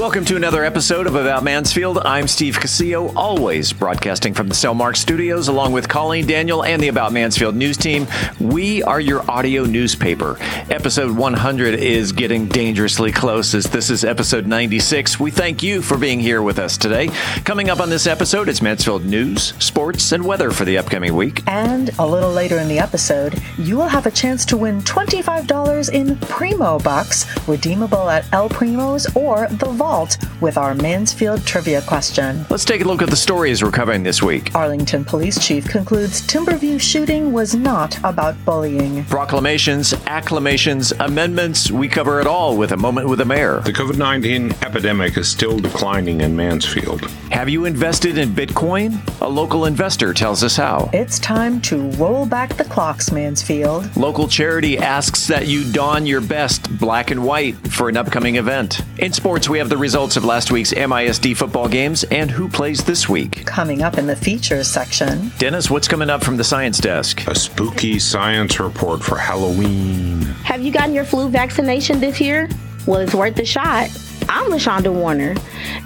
Welcome to another episode of About Mansfield. I'm Steve Casillo, always broadcasting from the Cellmark Studios, along with Colleen Daniel and the About Mansfield news team. We are your audio newspaper. Episode 100 is getting dangerously close, as this is episode 96. We thank you for being here with us today. Coming up on this episode, it's Mansfield news, sports, and weather for the upcoming week. And a little later in the episode, you will have a chance to win $25 in Primo Bucks, redeemable at El Primo's or The Vault with our Mansfield trivia question. Let's take a look at the stories we're covering this week. Arlington Police Chief concludes Timberview shooting was not about bullying. Proclamations, acclamations, amendments, we cover it all with a moment with the mayor. The COVID 19 epidemic is still declining in Mansfield. Have you invested in Bitcoin? A local investor tells us how. It's time to roll back the clocks, Mansfield. Local charity asks that you don your best black and white for an upcoming event. In sports, we have the results of last week's MISD football games and who plays this week. Coming up in the features section. Dennis, what's coming up from the science desk? A spooky science report for Halloween. Have you gotten your flu vaccination this year? Well, it's worth the shot. I'm LaShonda Warner,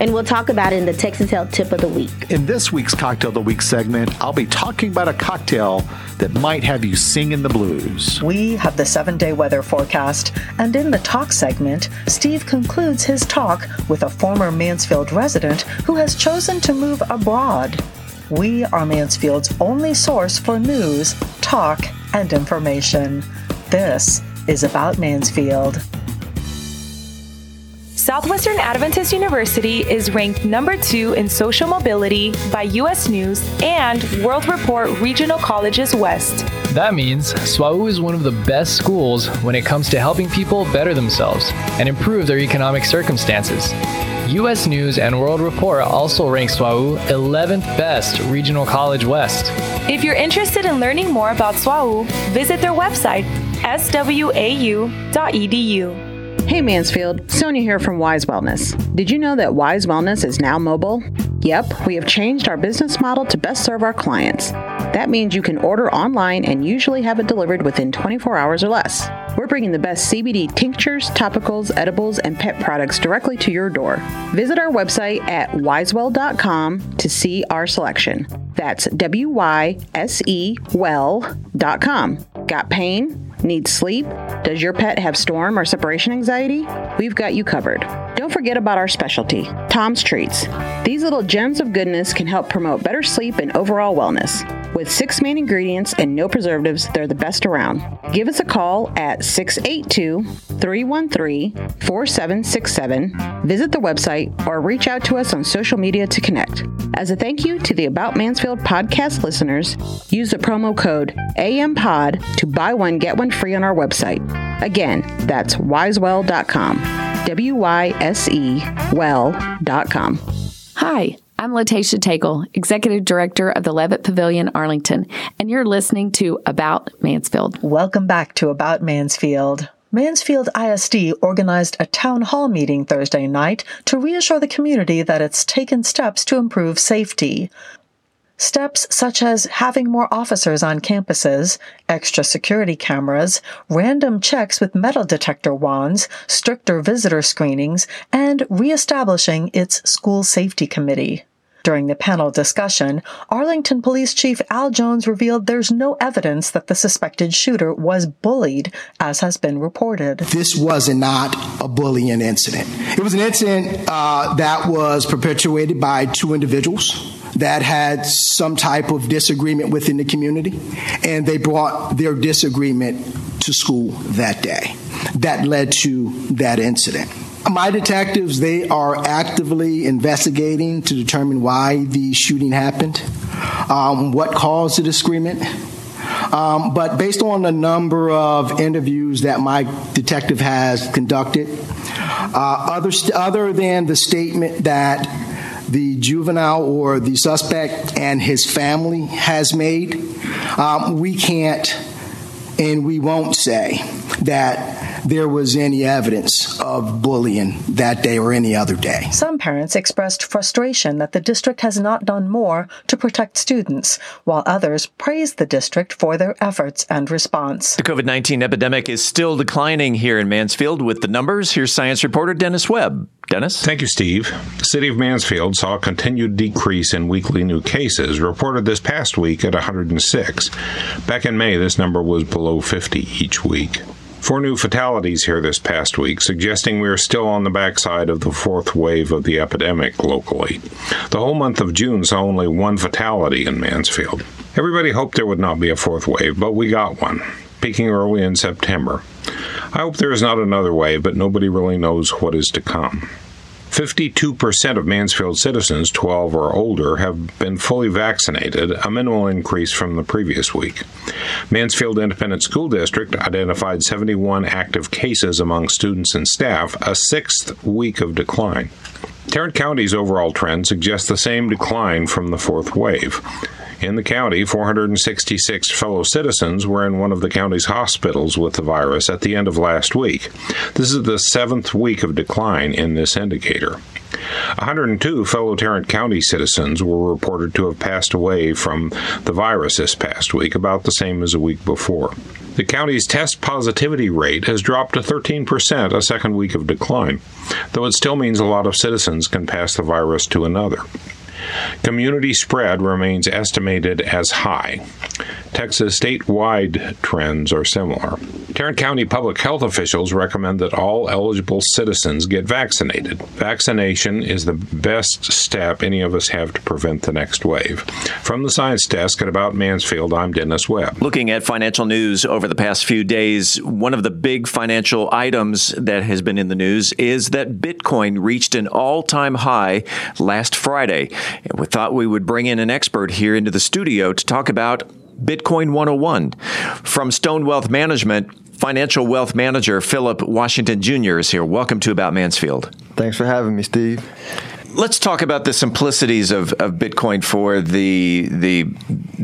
and we'll talk about it in the Texas Health Tip of the Week. In this week's Cocktail of the Week segment, I'll be talking about a cocktail that might have you singing the blues. We have the seven day weather forecast, and in the talk segment, Steve concludes his talk with a former Mansfield resident who has chosen to move abroad. We are Mansfield's only source for news, talk, and information. This is About Mansfield. Southwestern Adventist University is ranked number two in social mobility by U.S. News and World Report Regional Colleges West. That means SWAU is one of the best schools when it comes to helping people better themselves and improve their economic circumstances. U.S. News and World Report also rank SWAU 11th best Regional College West. If you're interested in learning more about SWAU, visit their website, swau.edu. Hey Mansfield, Sonia here from Wyse Wellness. Did you know that Wyse Wellness is now mobile? Yep, we have changed our business model to best serve our clients. That means you can order online and usually have it delivered within 24 hours or less. We're bringing the best CBD tinctures, topicals, edibles, and pet products directly to your door. Visit our website at wysewell.com to see our selection. That's W Y S E well.com. Got pain? Need sleep? Does your pet have storm or separation anxiety? We've got you covered. Don't forget about our specialty, Tom's Treats. These little gems of goodness can help promote better sleep and overall wellness. With six main ingredients and no preservatives, they're the best around. Give us a call at 682 313 4767, visit the website, or reach out to us on social media to connect. As a thank you to the About Mansfield podcast listeners, use the promo code AMPOD to buy one, get one free on our website. Again, that's wysewell.com. W Y S E well.com. Hi, I'm Latasha Tagle, Executive Director of the Levitt Pavilion Arlington, and you're listening to About Mansfield. Welcome back to About Mansfield. Mansfield ISD organized a town hall meeting Thursday night to reassure the community that it's taken steps to improve safety. Steps such as having more officers on campuses, extra security cameras, random checks with metal detector wands, stricter visitor screenings, and reestablishing its school safety committee. During the panel discussion, Arlington Police Chief Al Jones revealed there's no evidence that the suspected shooter was bullied, as has been reported. This was not a bullying incident. It was an incident uh, that was perpetuated by two individuals that had some type of disagreement within the community, and they brought their disagreement to school that day. That led to that incident. My detectives, they are actively investigating to determine why the shooting happened, um, what caused the disagreement. Um, but based on the number of interviews that my detective has conducted, uh, other, other than the statement that the juvenile or the suspect and his family has made, um, we can't and we won't say that there was any evidence of bullying that day or any other day. Some parents expressed frustration that the district has not done more to protect students, while others praised the district for their efforts and response. The COVID 19 epidemic is still declining here in Mansfield with the numbers. Here's science reporter Dennis Webb. Dennis? Thank you, Steve. The city of Mansfield saw a continued decrease in weekly new cases, reported this past week at 106. Back in May, this number was below 50 each week. Four new fatalities here this past week, suggesting we are still on the backside of the fourth wave of the epidemic locally. The whole month of June saw only one fatality in Mansfield. Everybody hoped there would not be a fourth wave, but we got one, peaking early in September. I hope there is not another wave, but nobody really knows what is to come. 52% of Mansfield citizens 12 or older have been fully vaccinated, a minimal increase from the previous week. Mansfield Independent School District identified 71 active cases among students and staff, a sixth week of decline. Tarrant County's overall trend suggests the same decline from the fourth wave. In the county, 466 fellow citizens were in one of the county's hospitals with the virus at the end of last week. This is the seventh week of decline in this indicator. 102 fellow Tarrant County citizens were reported to have passed away from the virus this past week, about the same as a week before. The county's test positivity rate has dropped to 13%, a second week of decline, though it still means a lot of citizens can pass the virus to another. Community spread remains estimated as high. Texas statewide trends are similar. Tarrant County public health officials recommend that all eligible citizens get vaccinated. Vaccination is the best step any of us have to prevent the next wave. From the Science Desk at About Mansfield, I'm Dennis Webb. Looking at financial news over the past few days, one of the big financial items that has been in the news is that Bitcoin reached an all time high last Friday. And we thought we would bring in an expert here into the studio to talk about Bitcoin 101. From Stone Wealth Management, financial wealth manager Philip Washington Jr. is here. Welcome to About Mansfield. Thanks for having me, Steve. Let's talk about the simplicities of, of Bitcoin for the the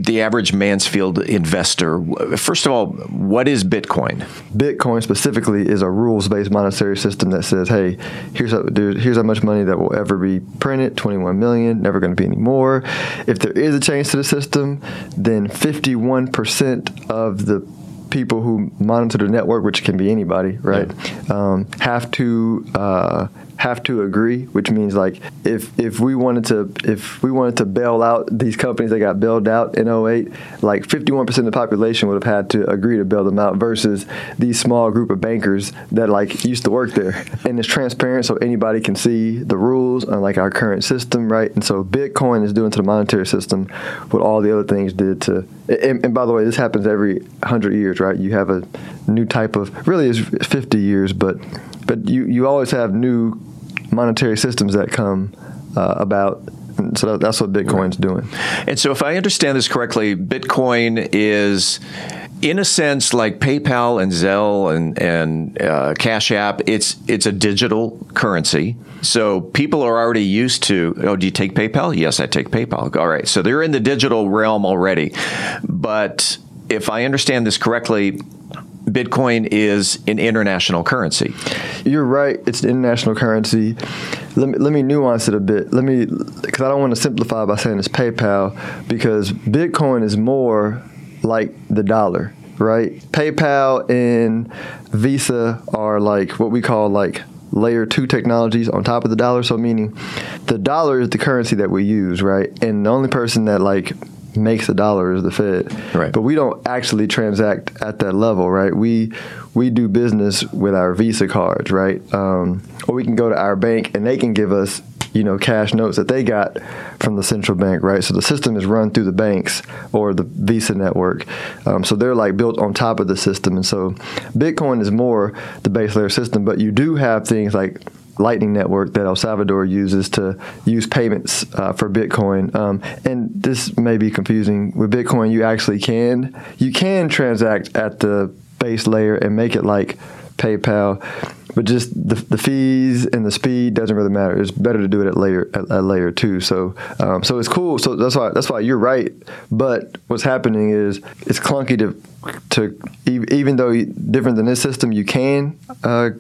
the average Mansfield investor. First of all, what is Bitcoin? Bitcoin specifically is a rules-based monetary system that says, "Hey, here's how, here's how much money that will ever be printed. 21 million. Never going to be any more. If there is a change to the system, then 51% of the people who monitor the network, which can be anybody, right, yeah. um, have to uh, have to agree, which means like if if we wanted to if we wanted to bail out these companies that got bailed out in 08, like 51% of the population would have had to agree to bail them out versus these small group of bankers that like used to work there. And it's transparent so anybody can see the rules unlike our current system, right? And so Bitcoin is doing to the monetary system what all the other things did to and, and by the way, this happens every 100 years, right? You have a new type of really is 50 years, but but you you always have new monetary systems that come uh, about. so that's what Bitcoin's doing. And so, if I understand this correctly, Bitcoin is in a sense like PayPal and Zelle and and uh, Cash App. It's it's a digital currency. So people are already used to. Oh, do you take PayPal? Yes, I take PayPal. All right. So they're in the digital realm already. But if I understand this correctly, Bitcoin is an international currency. You're right. It's an international currency. Let me, let me nuance it a bit. Let me, because I don't want to simplify by saying it's PayPal, because Bitcoin is more like the dollar, right? PayPal and Visa are like what we call like layer two technologies on top of the dollar. So meaning the dollar is the currency that we use, right? And the only person that like makes a dollar is the Fed. Right. But we don't actually transact at that level, right? We we do business with our Visa cards, right? Um, or we can go to our bank and they can give us, you know, cash notes that they got from the central bank, right? So the system is run through the banks or the Visa network. Um, so they're like built on top of the system. And so Bitcoin is more the base layer system, but you do have things like Lightning Network that El Salvador uses to use payments uh, for Bitcoin. Um, and this may be confusing. With Bitcoin, you actually can you can transact at the base layer and make it like PayPal, but just the, the fees and the speed doesn't really matter. It's better to do it at layer at, at layer two. So um, so it's cool. So that's why that's why you're right. But what's happening is it's clunky to to even though different than this system, you can. Uh,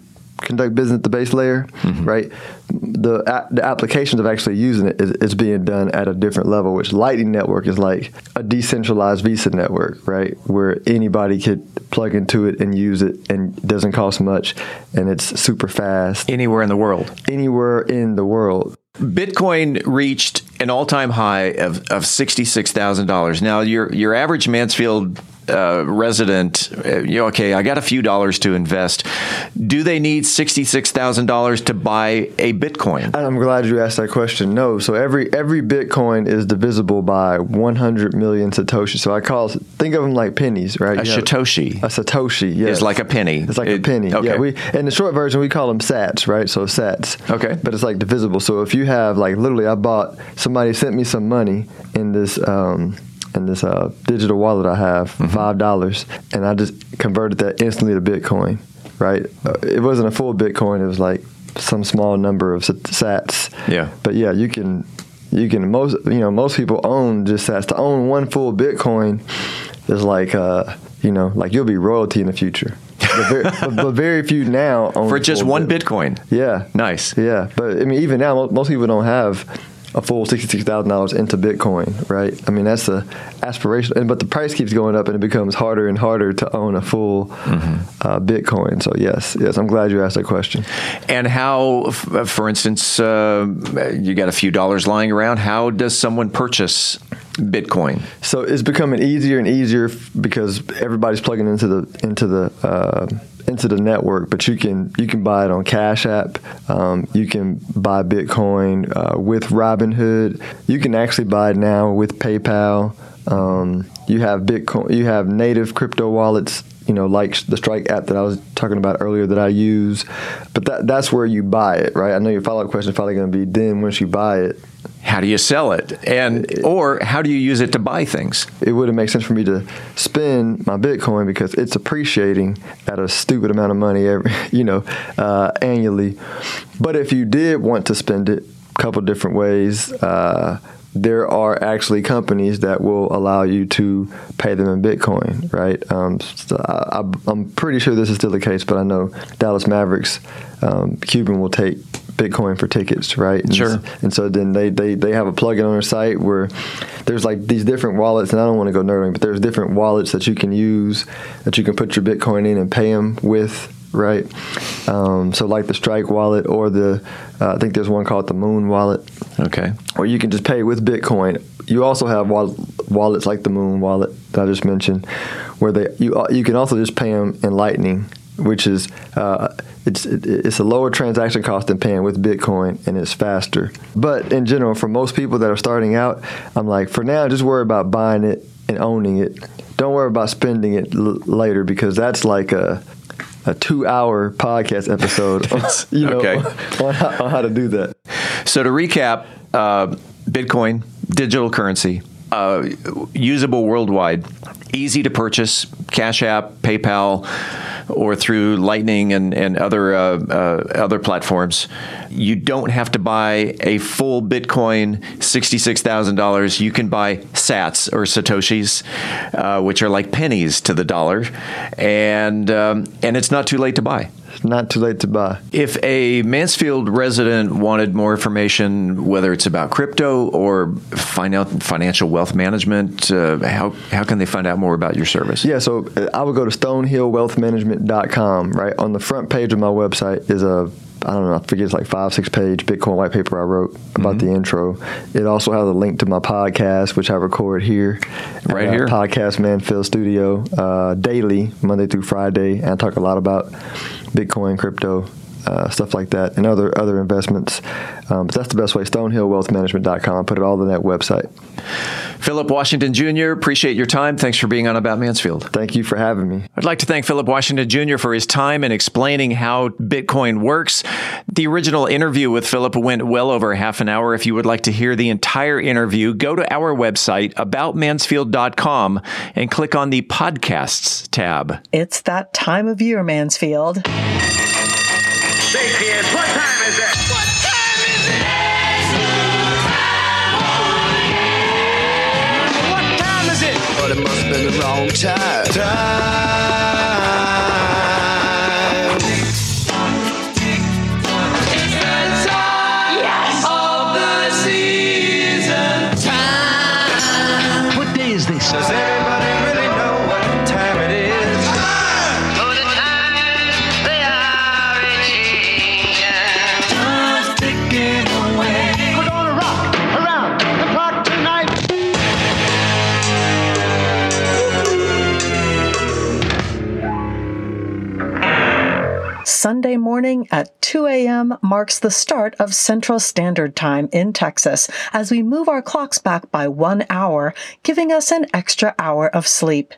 conduct business at the base layer, mm-hmm. right? The a- the applications of actually using it is, is, being done at a different level. Which Lightning Network is like a decentralized Visa network, right? Where anybody could plug into it and use it, and doesn't cost much, and it's super fast. Anywhere in the world. Anywhere in the world. Bitcoin reached an all-time high of, of sixty-six thousand dollars. Now, your your average Mansfield uh, resident, uh, you know, okay, I got a few dollars to invest. Do they need sixty-six thousand dollars to buy a Bitcoin? I'm glad you asked that question. No, so every every Bitcoin is divisible by 100 million satoshi. So I call think of them like pennies, right? A You know, Satoshi a satoshi, yes. is like a penny. It's like It- a penny. Okay. Yeah, we in the short version we call them sats, right? So sats. Okay. But it's like divisible. So if you have like literally, I bought somebody sent me some money in this um, in this uh, digital wallet I have, Mm-hmm. five dollars, and I just converted that instantly to Bitcoin. Right. Uh, it wasn't a full Bitcoin. It was like some small number of sat- sats. Yeah. But yeah, you can you can most you know most people own just sats. To own one full Bitcoin is like uh you know like you'll be royalty in the future. But very, but, but very few now own For just one Bit- Bitcoin. Yeah, Nice. yeah. But I mean, even now, most people don't have a full sixty-six thousand dollars into Bitcoin, right? I mean, that's the aspiration. And but the price keeps going up, and it becomes harder and harder to own a full Mm-hmm. uh, Bitcoin. So yes, yes, I'm glad you asked that question. And how, f- for instance, uh, you got a few dollars lying around. How does someone purchase Bitcoin? So it's becoming easier and easier f- because everybody's plugging into the into the uh, into the network. But you can you can buy it on Cash App. Um, you can buy Bitcoin uh, with Robinhood. You can actually buy it now with PayPal. Um, you have Bitcoin. You have native crypto wallets. You know, like the Strike app that I was talking about earlier that I use. But that that's where you buy it, right? I know your follow up question is probably going to be then once you buy it. How do you sell it? And or how do you use it to buy things? it wouldn't make sense for me to spend my Bitcoin because it's appreciating at a stupid amount of money every, you know, uh, annually. But if you did want to spend it, a couple different ways. Uh, there are actually companies that will allow you to pay them in Bitcoin, right? Um, so I, I'm pretty sure this is still the case, but I know Dallas Mavericks, um, Cuban will take Bitcoin for tickets, right? And Sure. and so then they, they, they have a plugin on their site where there's like these different wallets, and I don't want to go nerding, but there's different wallets that you can use that you can put your Bitcoin in and pay them with, right? Um, so like the Strike wallet or the, uh, I think there's one called the Moon wallet, Okay. or you can just pay with Bitcoin. You also have wall- wallets like the Moon wallet that I just mentioned, where they you uh, you can also just pay them in Lightning, which is uh, it's it, it's a lower transaction cost than paying with Bitcoin, and it's faster. But in general, for most people that are starting out, I'm like, for now, just worry about buying it and owning it. Don't worry about spending it l- later because that's like a a two-hour podcast episode, on, you know, Okay. on, how, on how to do that. So to recap, uh, Bitcoin, digital currency, uh, usable worldwide, easy to purchase, Cash App, PayPal, or through Lightning and, and other uh, uh, other platforms. You don't have to buy a full Bitcoin, sixty six thousand dollars. You can buy Sats or Satoshis, uh, which are like pennies to the dollar, and um, and it's not too late to buy. It's not too late to buy. If a Mansfield resident wanted more information, whether it's about crypto or find out financial wealth management, uh, how, how can they find out more about your service? Yeah, so uh, I would go to stonehillwealthmanagement.com, right? On the front page of my website is a I don't know, I forget it's like five, six page Bitcoin white paper I wrote about the intro. It also has a link to my podcast, which I record here. Right at, uh, here. Podcast Mansfield Studio, uh, daily, Monday through Friday. And I talk a lot about Bitcoin, crypto, uh, stuff like that, and other other investments. Um, but that's the best way, stonehillwealthmanagement.com. I put it all on that website. Philip Washington Jr., appreciate your time. Thanks for being on About Mansfield. Thank you for having me. I'd like to thank Philip Washington Jr. for his time in explaining how Bitcoin works. The original interview with Philip went well over half an hour. If you would like to hear the entire interview, go to our website, aboutmansfield.com, and click on the podcasts tab. It's that time of year, Mansfield. The time. Time. Sunday morning at 2 a.m. marks the start of Central Standard Time in Texas as we move our clocks back by one hour, giving us an extra hour of sleep.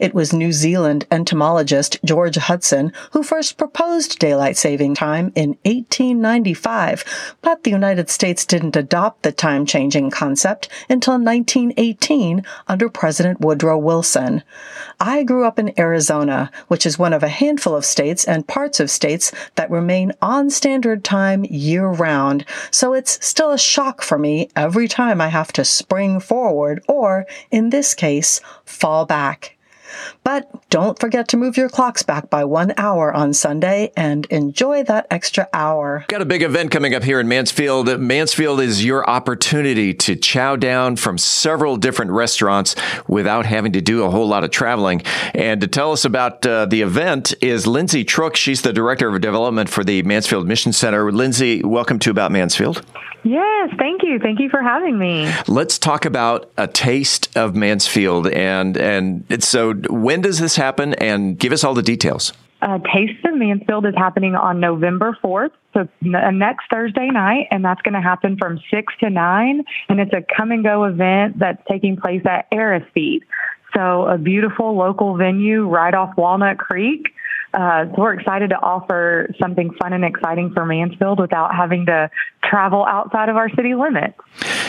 It was New Zealand entomologist George Hudson who first proposed daylight saving time in 1895, but the United States didn't adopt the time changing concept until 1918 under President Woodrow Wilson. I grew up in Arizona, which is one of a handful of states and parts of states that remain on standard time year round, so it's still a shock for me every time I have to spring forward or, in this case, fall back. But don't forget to move your clocks back by one hour on Sunday and enjoy that extra hour. Got a big event coming up here in Mansfield. Mansfield is your opportunity to chow down from several different restaurants without having to do a whole lot of traveling. And to tell us about uh, the event is Lindsay Trook. She's the Director of Development for the Mansfield Mission Center. Lindsay, welcome to About Mansfield. Yes, thank you. Thank you for having me. Let's talk about a taste of Mansfield and and so when does this happen and give us all the details. Uh, Taste of Mansfield is happening on November 4th, so next Thursday night, and that's going to happen from 6 to 9. And it's a come and go event that's taking place at Aristide. So, a beautiful local venue right off Walnut Creek. Uh, so we're excited to offer something fun and exciting for Mansfield without having to travel outside of our city limits.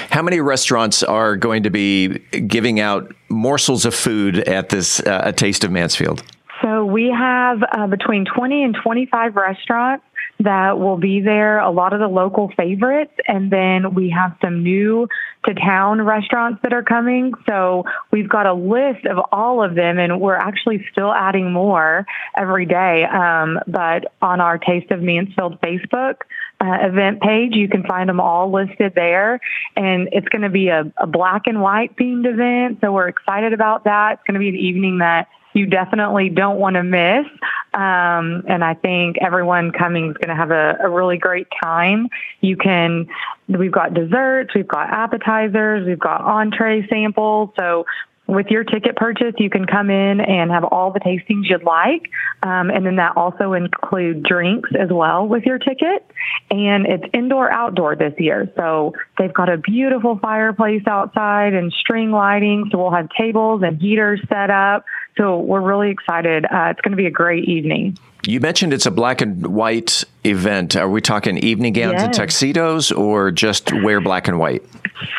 How many restaurants are going to be giving out morsels of food at this uh, A Taste of Mansfield? So we have uh, between 20 and 25 restaurants that will be there, a lot of the local favorites, and then we have some new to town restaurants that are coming. So we've got a list of all of them, and we're actually still adding more every day. Um, but on our Taste of Mansfield Facebook, uh, event page. You can find them all listed there. And it's going to be a, a black and white themed event. So we're excited about that. It's going to be an evening that you definitely don't want to miss. Um, and I think everyone coming is going to have a, a really great time. You can, we've got desserts, we've got appetizers, we've got entree samples. So with your ticket purchase, you can come in and have all the tastings you'd like. Um, and then that also include drinks as well with your ticket. And it's indoor outdoor this year. So they've got a beautiful fireplace outside and string lighting. So we'll have tables and heaters set up. So we're really excited. Uh, it's going to be a great evening. You mentioned it's a black and white event. Are we talking evening gowns yes. and tuxedos or just wear black and white?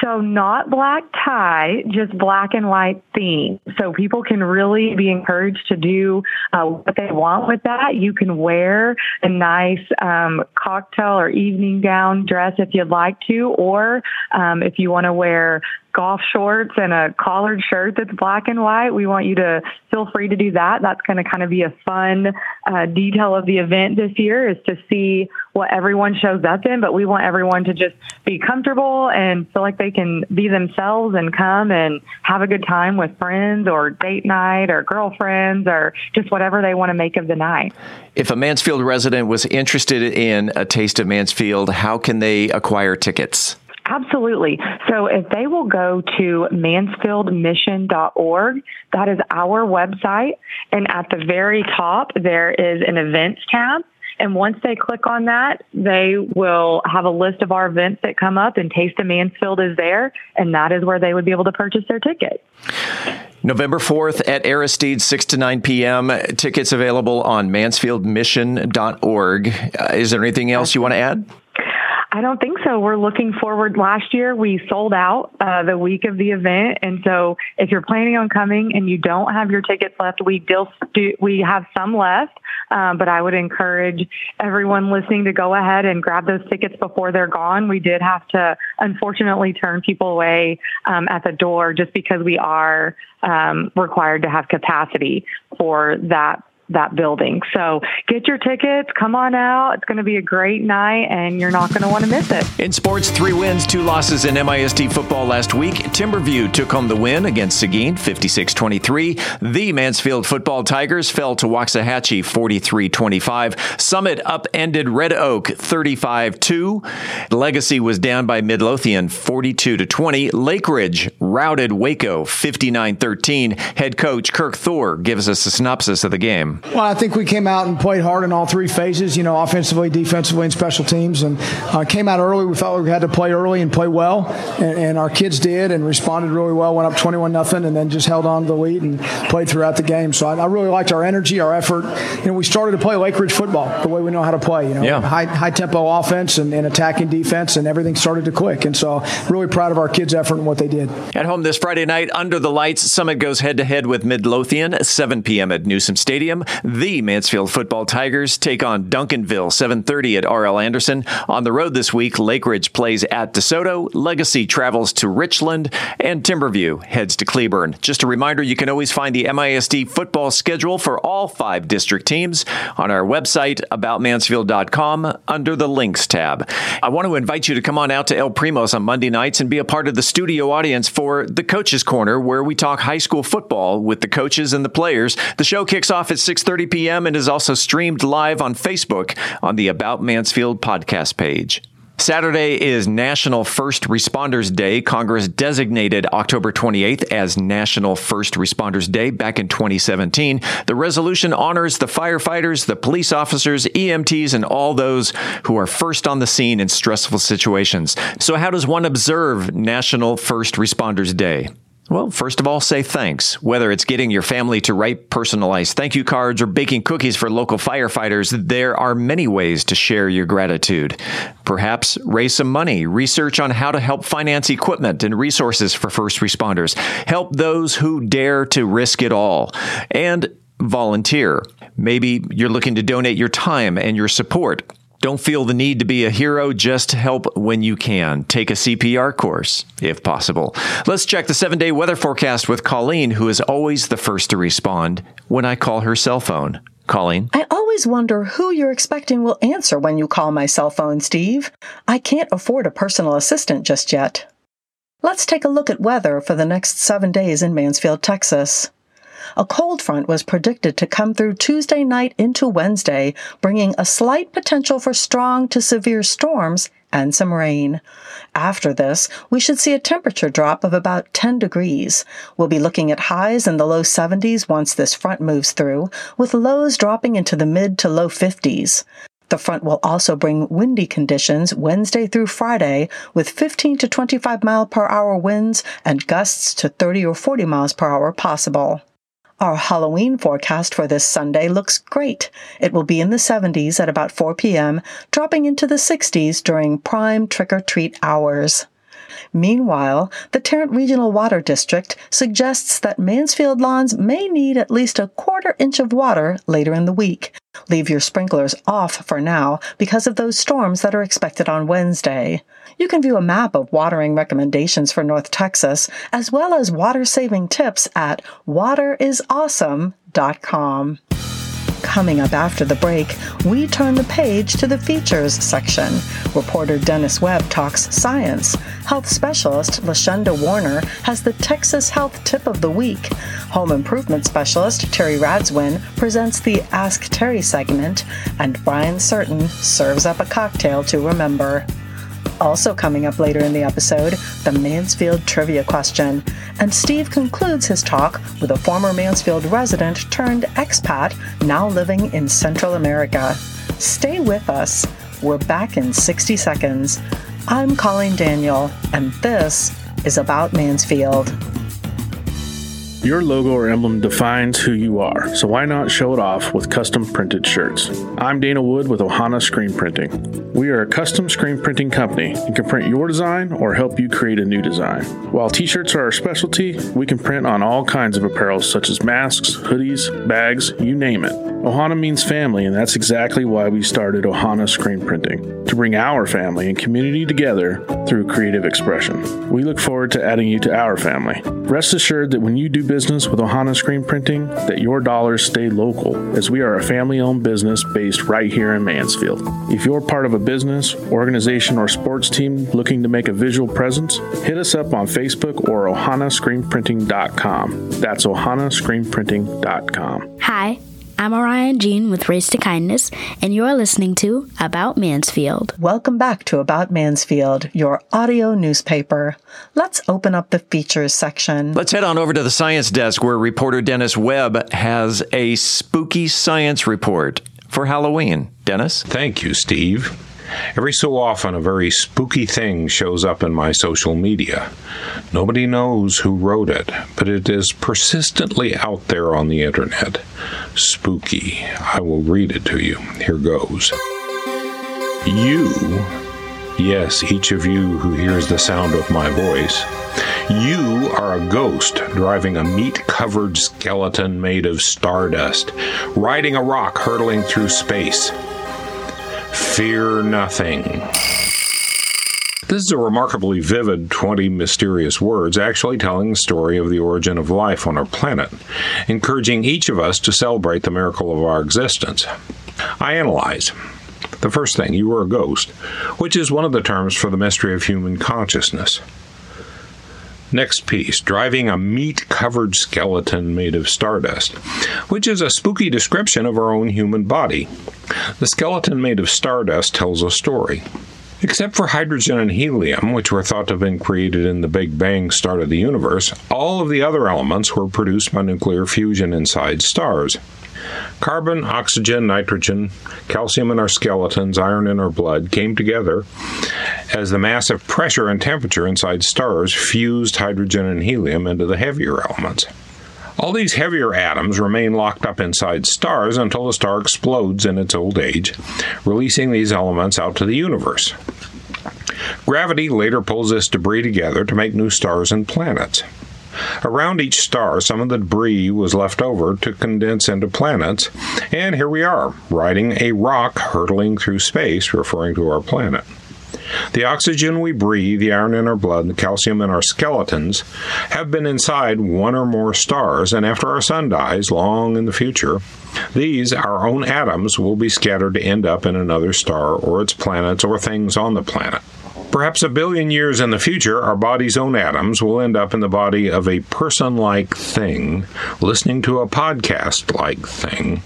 So, not black tie, just black and white theme. So, people can really be encouraged to do uh, what they want with that. You can wear a nice um, cocktail or evening gown dress if you'd like to, or um, if you want to wear golf shorts and a collared shirt that's black and white, we want you to feel free to do that. That's going to kind of be a fun uh, detail of the event this year is to see what everyone shows up in, but we want everyone to just be comfortable and feel like they can be themselves and come and have a good time with friends or date night or girlfriends or just whatever they want to make of the night. If a Mansfield resident was interested in a taste of Mansfield, how can they acquire tickets? Absolutely. So if they will go to mansfieldmission.org, that is our website. And at the very top, there is an events tab. And once they click on that, they will have a list of our events that come up, and Taste of Mansfield is there, and that is where they would be able to purchase their ticket. November 4th at Aristide, 6 to 9 p.m. Tickets available on mansfieldmission.org. Uh, is there anything else you want to add? I don't think so. We're looking forward. Last year we sold out uh, the week of the event, and so if you're planning on coming and you don't have your tickets left, we still do, we have some left. Um, but I would encourage everyone listening to go ahead and grab those tickets before they're gone. We did have to unfortunately turn people away um, at the door just because we are um, required to have capacity for that that building. So get your tickets, come on out. It's going to be a great night and you're not going to want to miss it. In sports, three wins, two losses in MISD football last week. Timberview took home the win against Seguin 56-23. The Mansfield football Tigers fell to Waxahachie 43-25. Summit upended Red Oak 35-2. Legacy was down by Midlothian 42-20. Lake Ridge routed Waco 59-13. Head coach Kirk Thor gives us a synopsis of the game. Well, I think we came out and played hard in all three phases, you know, offensively, defensively, and special teams, and uh, came out early. We felt we had to play early and play well, and, and our kids did and responded really well. Went up 21 nothing, and then just held on to the lead and played throughout the game. So I, I, really liked our energy, our effort. You know, we started to play Lake Ridge football the way we know how to play. You know, yeah. high high tempo offense and, and attacking defense, and everything started to click. And so, really proud of our kids' effort and what they did. At home this Friday night, under the lights, Summit goes head to head with Midlothian, 7 p.m. at Newsom Stadium. The Mansfield Football Tigers take on Duncanville, 7:30 at R.L. Anderson. On the road this week, Lake Ridge plays at DeSoto, Legacy travels to Richland, and Timberview heads to Cleburne. Just a reminder, you can always find the MISD football schedule for all five district teams on our website aboutmansfield.com under the links tab. I want to invite you to come on out to El Primos on Monday nights and be a part of the studio audience for the Coaches Corner, where we talk high school football with the coaches and the players. The show kicks off at 6:30 p.m. and is also streamed live on Facebook on the About Mansfield podcast page. Saturday is National First Responders Day. Congress designated October 28th as National First Responders Day back in 2017. The resolution honors the firefighters, the police officers, EMTs, and all those who are first on the scene in stressful situations. So, how does one observe National First Responders Day? Well, first of all, say thanks. Whether it's getting your family to write personalized thank you cards or baking cookies for local firefighters, there are many ways to share your gratitude. Perhaps raise some money, research on how to help finance equipment and resources for first responders, help those who dare to risk it all, and volunteer. Maybe you're looking to donate your time and your support. Don't feel the need to be a hero, just help when you can. Take a CPR course, if possible. Let's check the seven day weather forecast with Colleen, who is always the first to respond when I call her cell phone. Colleen? I always wonder who you're expecting will answer when you call my cell phone, Steve. I can't afford a personal assistant just yet. Let's take a look at weather for the next seven days in Mansfield, Texas. A cold front was predicted to come through Tuesday night into Wednesday, bringing a slight potential for strong to severe storms and some rain. After this, we should see a temperature drop of about 10 degrees. We'll be looking at highs in the low 70s once this front moves through, with lows dropping into the mid to low 50s. The front will also bring windy conditions Wednesday through Friday with 15 to 25 mile per hour winds and gusts to 30 or 40 miles per hour possible. Our Halloween forecast for this Sunday looks great. It will be in the 70s at about 4 p.m., dropping into the 60s during prime trick or treat hours. Meanwhile, the Tarrant Regional Water District suggests that Mansfield lawns may need at least a quarter inch of water later in the week. Leave your sprinklers off for now because of those storms that are expected on Wednesday. You can view a map of watering recommendations for North Texas, as well as water saving tips at waterisawesome.com. Coming up after the break, we turn the page to the features section. Reporter Dennis Webb talks science. Health specialist Lashunda Warner has the Texas Health Tip of the Week. Home improvement specialist Terry Radzwin presents the Ask Terry segment, and Brian Certain serves up a cocktail to remember. Also, coming up later in the episode, the Mansfield trivia question. And Steve concludes his talk with a former Mansfield resident turned expat now living in Central America. Stay with us. We're back in 60 seconds. I'm Colleen Daniel, and this is About Mansfield. Your logo or emblem defines who you are, so why not show it off with custom printed shirts? I'm Dana Wood with Ohana Screen Printing. We are a custom screen printing company and can print your design or help you create a new design. While t shirts are our specialty, we can print on all kinds of apparel such as masks, hoodies, bags, you name it. Ohana means family, and that's exactly why we started Ohana Screen Printing to bring our family and community together through creative expression. We look forward to adding you to our family. Rest assured that when you do business with Ohana Screen Printing, that your dollars stay local, as we are a family-owned business based right here in Mansfield. If you're part of a business, organization, or sports team looking to make a visual presence, hit us up on Facebook or ohanascreenprinting.com. That's ohanascreenprinting.com. Hi. I'm Orion Jean with Race to Kindness, and you're listening to About Mansfield. Welcome back to About Mansfield, your audio newspaper. Let's open up the features section. Let's head on over to the science desk where reporter Dennis Webb has a spooky science report for Halloween. Dennis? Thank you, Steve. Every so often, a very spooky thing shows up in my social media. Nobody knows who wrote it, but it is persistently out there on the internet. Spooky. I will read it to you. Here goes. You, yes, each of you who hears the sound of my voice, you are a ghost driving a meat covered skeleton made of stardust, riding a rock hurtling through space. Fear nothing. This is a remarkably vivid 20 mysterious words actually telling the story of the origin of life on our planet, encouraging each of us to celebrate the miracle of our existence. I analyze. The first thing, you are a ghost, which is one of the terms for the mystery of human consciousness. Next piece, driving a meat covered skeleton made of stardust, which is a spooky description of our own human body. The skeleton made of stardust tells a story. Except for hydrogen and helium, which were thought to have been created in the Big Bang start of the universe, all of the other elements were produced by nuclear fusion inside stars. Carbon, oxygen, nitrogen, calcium in our skeletons, iron in our blood came together as the massive pressure and temperature inside stars fused hydrogen and helium into the heavier elements. All these heavier atoms remain locked up inside stars until the star explodes in its old age, releasing these elements out to the universe. Gravity later pulls this debris together to make new stars and planets. Around each star, some of the debris was left over to condense into planets, and here we are, riding a rock hurtling through space, referring to our planet. The oxygen we breathe, the iron in our blood, the calcium in our skeletons have been inside one or more stars, and after our sun dies, long in the future, these, our own atoms, will be scattered to end up in another star or its planets or things on the planet. Perhaps a billion years in the future, our body's own atoms will end up in the body of a person like thing, listening to a podcast like thing,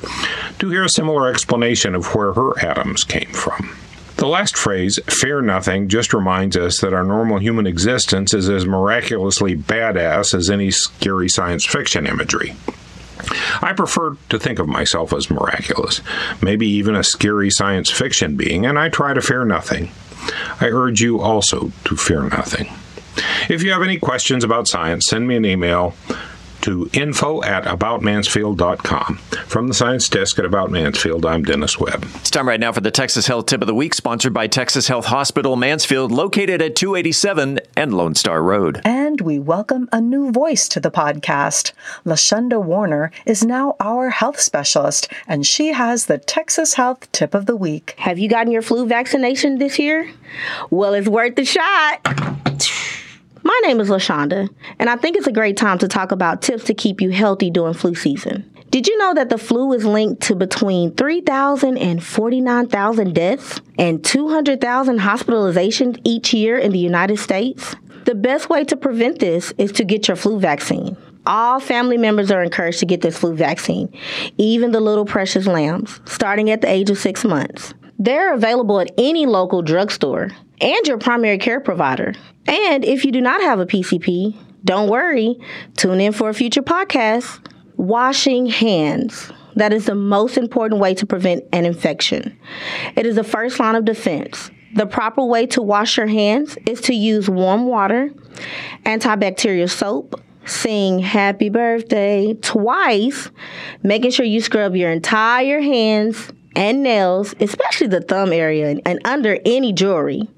to hear a similar explanation of where her atoms came from. The last phrase, fear nothing, just reminds us that our normal human existence is as miraculously badass as any scary science fiction imagery. I prefer to think of myself as miraculous, maybe even a scary science fiction being, and I try to fear nothing. I urge you also to fear nothing. If you have any questions about science, send me an email to info at aboutmansfield.com. From the science desk at About Mansfield, I'm Dennis Webb. It's time right now for the Texas Health Tip of the Week, sponsored by Texas Health Hospital Mansfield, located at 287 and Lone Star Road. And we welcome a new voice to the podcast. Lashunda Warner is now our health specialist, and she has the Texas Health Tip of the Week. Have you gotten your flu vaccination this year? Well, it's worth the shot. My name is LaShonda, and I think it's a great time to talk about tips to keep you healthy during flu season. Did you know that the flu is linked to between 3,000 and 49,000 deaths and 200,000 hospitalizations each year in the United States? The best way to prevent this is to get your flu vaccine. All family members are encouraged to get this flu vaccine, even the little precious lambs, starting at the age of six months. They're available at any local drugstore and your primary care provider. And if you do not have a PCP, don't worry. Tune in for a future podcast. Washing hands. That is the most important way to prevent an infection. It is the first line of defense. The proper way to wash your hands is to use warm water, antibacterial soap, sing happy birthday twice, making sure you scrub your entire hands and nails, especially the thumb area and under any jewelry.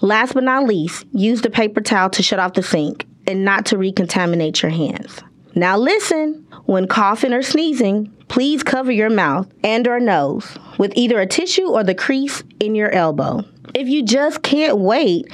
Last but not least, use the paper towel to shut off the sink and not to recontaminate your hands. Now listen, when coughing or sneezing, please cover your mouth and or nose with either a tissue or the crease in your elbow. If you just can't wait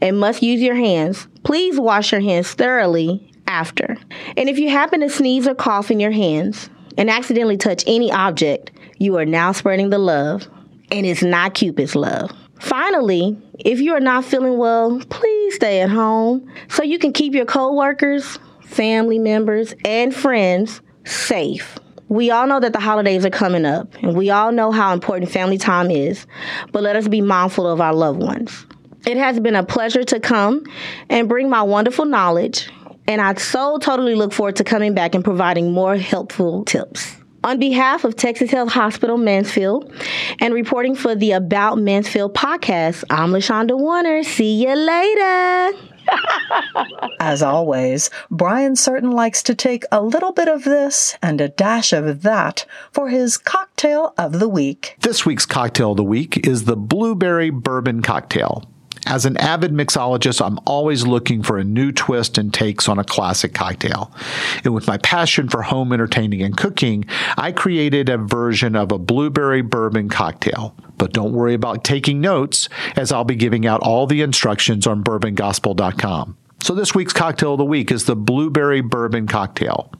and must use your hands, please wash your hands thoroughly after. And if you happen to sneeze or cough in your hands and accidentally touch any object, you are now spreading the love, and it's not Cupid's love. Finally, if you are not feeling well, please stay at home so you can keep your coworkers, family members, and friends safe. We all know that the holidays are coming up, and we all know how important family time is, but let us be mindful of our loved ones. It has been a pleasure to come and bring my wonderful knowledge, and I so totally look forward to coming back and providing more helpful tips. On behalf of Texas Health Hospital Mansfield and reporting for the About Mansfield podcast, I'm LaShonda Warner. See you later. As always, Brian Certain likes to take a little bit of this and a dash of that for his cocktail of the week. This week's cocktail of the week is the Blueberry Bourbon Cocktail. As an avid mixologist, I'm always looking for a new twist and takes on a classic cocktail. And with my passion for home entertaining and cooking, I created a version of a blueberry bourbon cocktail. But don't worry about taking notes, as I'll be giving out all the instructions on bourbongospel.com. So this week's cocktail of the week is the blueberry bourbon cocktail.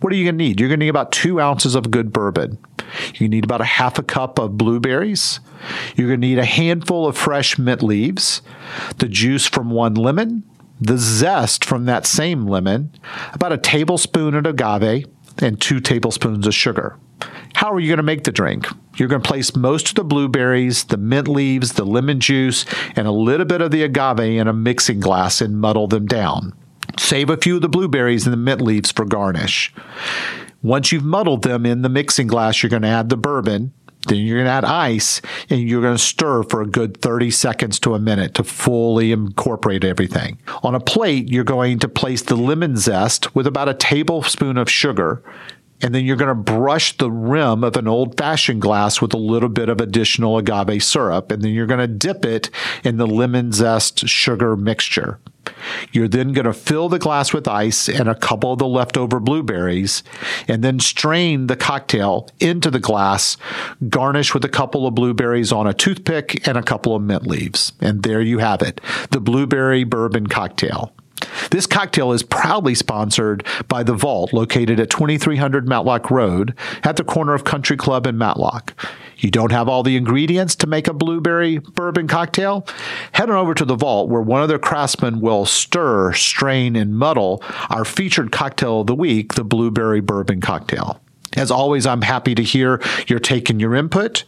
What are you going to need? You're going to need about two ounces of good bourbon. You need about a half a cup of blueberries. You're going to need a handful of fresh mint leaves, the juice from one lemon, the zest from that same lemon, about a tablespoon of agave, and two tablespoons of sugar. How are you going to make the drink? You're going to place most of the blueberries, the mint leaves, the lemon juice, and a little bit of the agave in a mixing glass and muddle them down. Save a few of the blueberries and the mint leaves for garnish. Once you've muddled them in the mixing glass, you're going to add the bourbon. Then you're going to add ice and you're going to stir for a good 30 seconds to a minute to fully incorporate everything. On a plate, you're going to place the lemon zest with about a tablespoon of sugar and then you're going to brush the rim of an old fashioned glass with a little bit of additional agave syrup. And then you're going to dip it in the lemon zest sugar mixture. You're then going to fill the glass with ice and a couple of the leftover blueberries, and then strain the cocktail into the glass, garnish with a couple of blueberries on a toothpick and a couple of mint leaves. And there you have it the blueberry bourbon cocktail. This cocktail is proudly sponsored by The Vault, located at 2300 Matlock Road at the corner of Country Club and Matlock. You don't have all the ingredients to make a blueberry bourbon cocktail? Head on over to The Vault, where one of their craftsmen will stir, strain, and muddle our featured cocktail of the week, the blueberry bourbon cocktail. As always, I'm happy to hear your take and your input.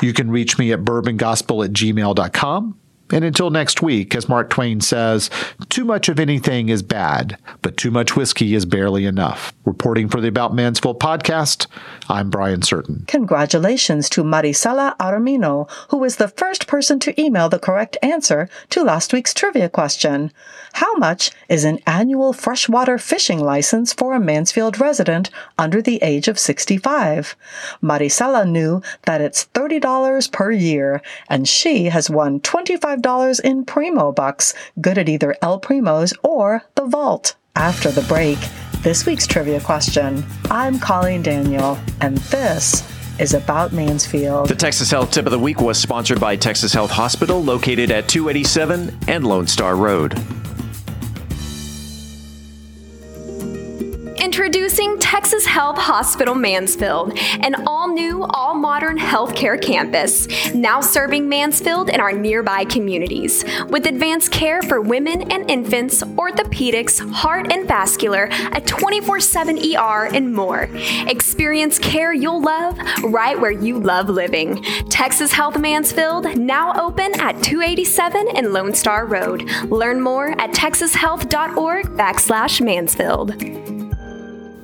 You can reach me at bourbongospel at gmail.com. And until next week, as Mark Twain says, too much of anything is bad, but too much whiskey is barely enough. Reporting for the About Mansfield podcast, I'm Brian Certain. Congratulations to Marisela Armino, who was the first person to email the correct answer to last week's trivia question. How much is an annual freshwater fishing license for a Mansfield resident under the age of 65? Marisela knew that it's $30 per year, and she has won 25 $5 in Primo Bucks, good at either El Primo's or The Vault. After the break, this week's trivia question. I'm Colleen Daniel, and this is about Mansfield. The Texas Health Tip of the Week was sponsored by Texas Health Hospital, located at 287 and Lone Star Road. Introducing Texas Health Hospital Mansfield, an all new, all modern healthcare campus, now serving Mansfield and our nearby communities. With advanced care for women and infants, orthopedics, heart and vascular, a 24 7 ER, and more. Experience care you'll love right where you love living. Texas Health Mansfield, now open at 287 and Lone Star Road. Learn more at texashealth.org backslash Mansfield.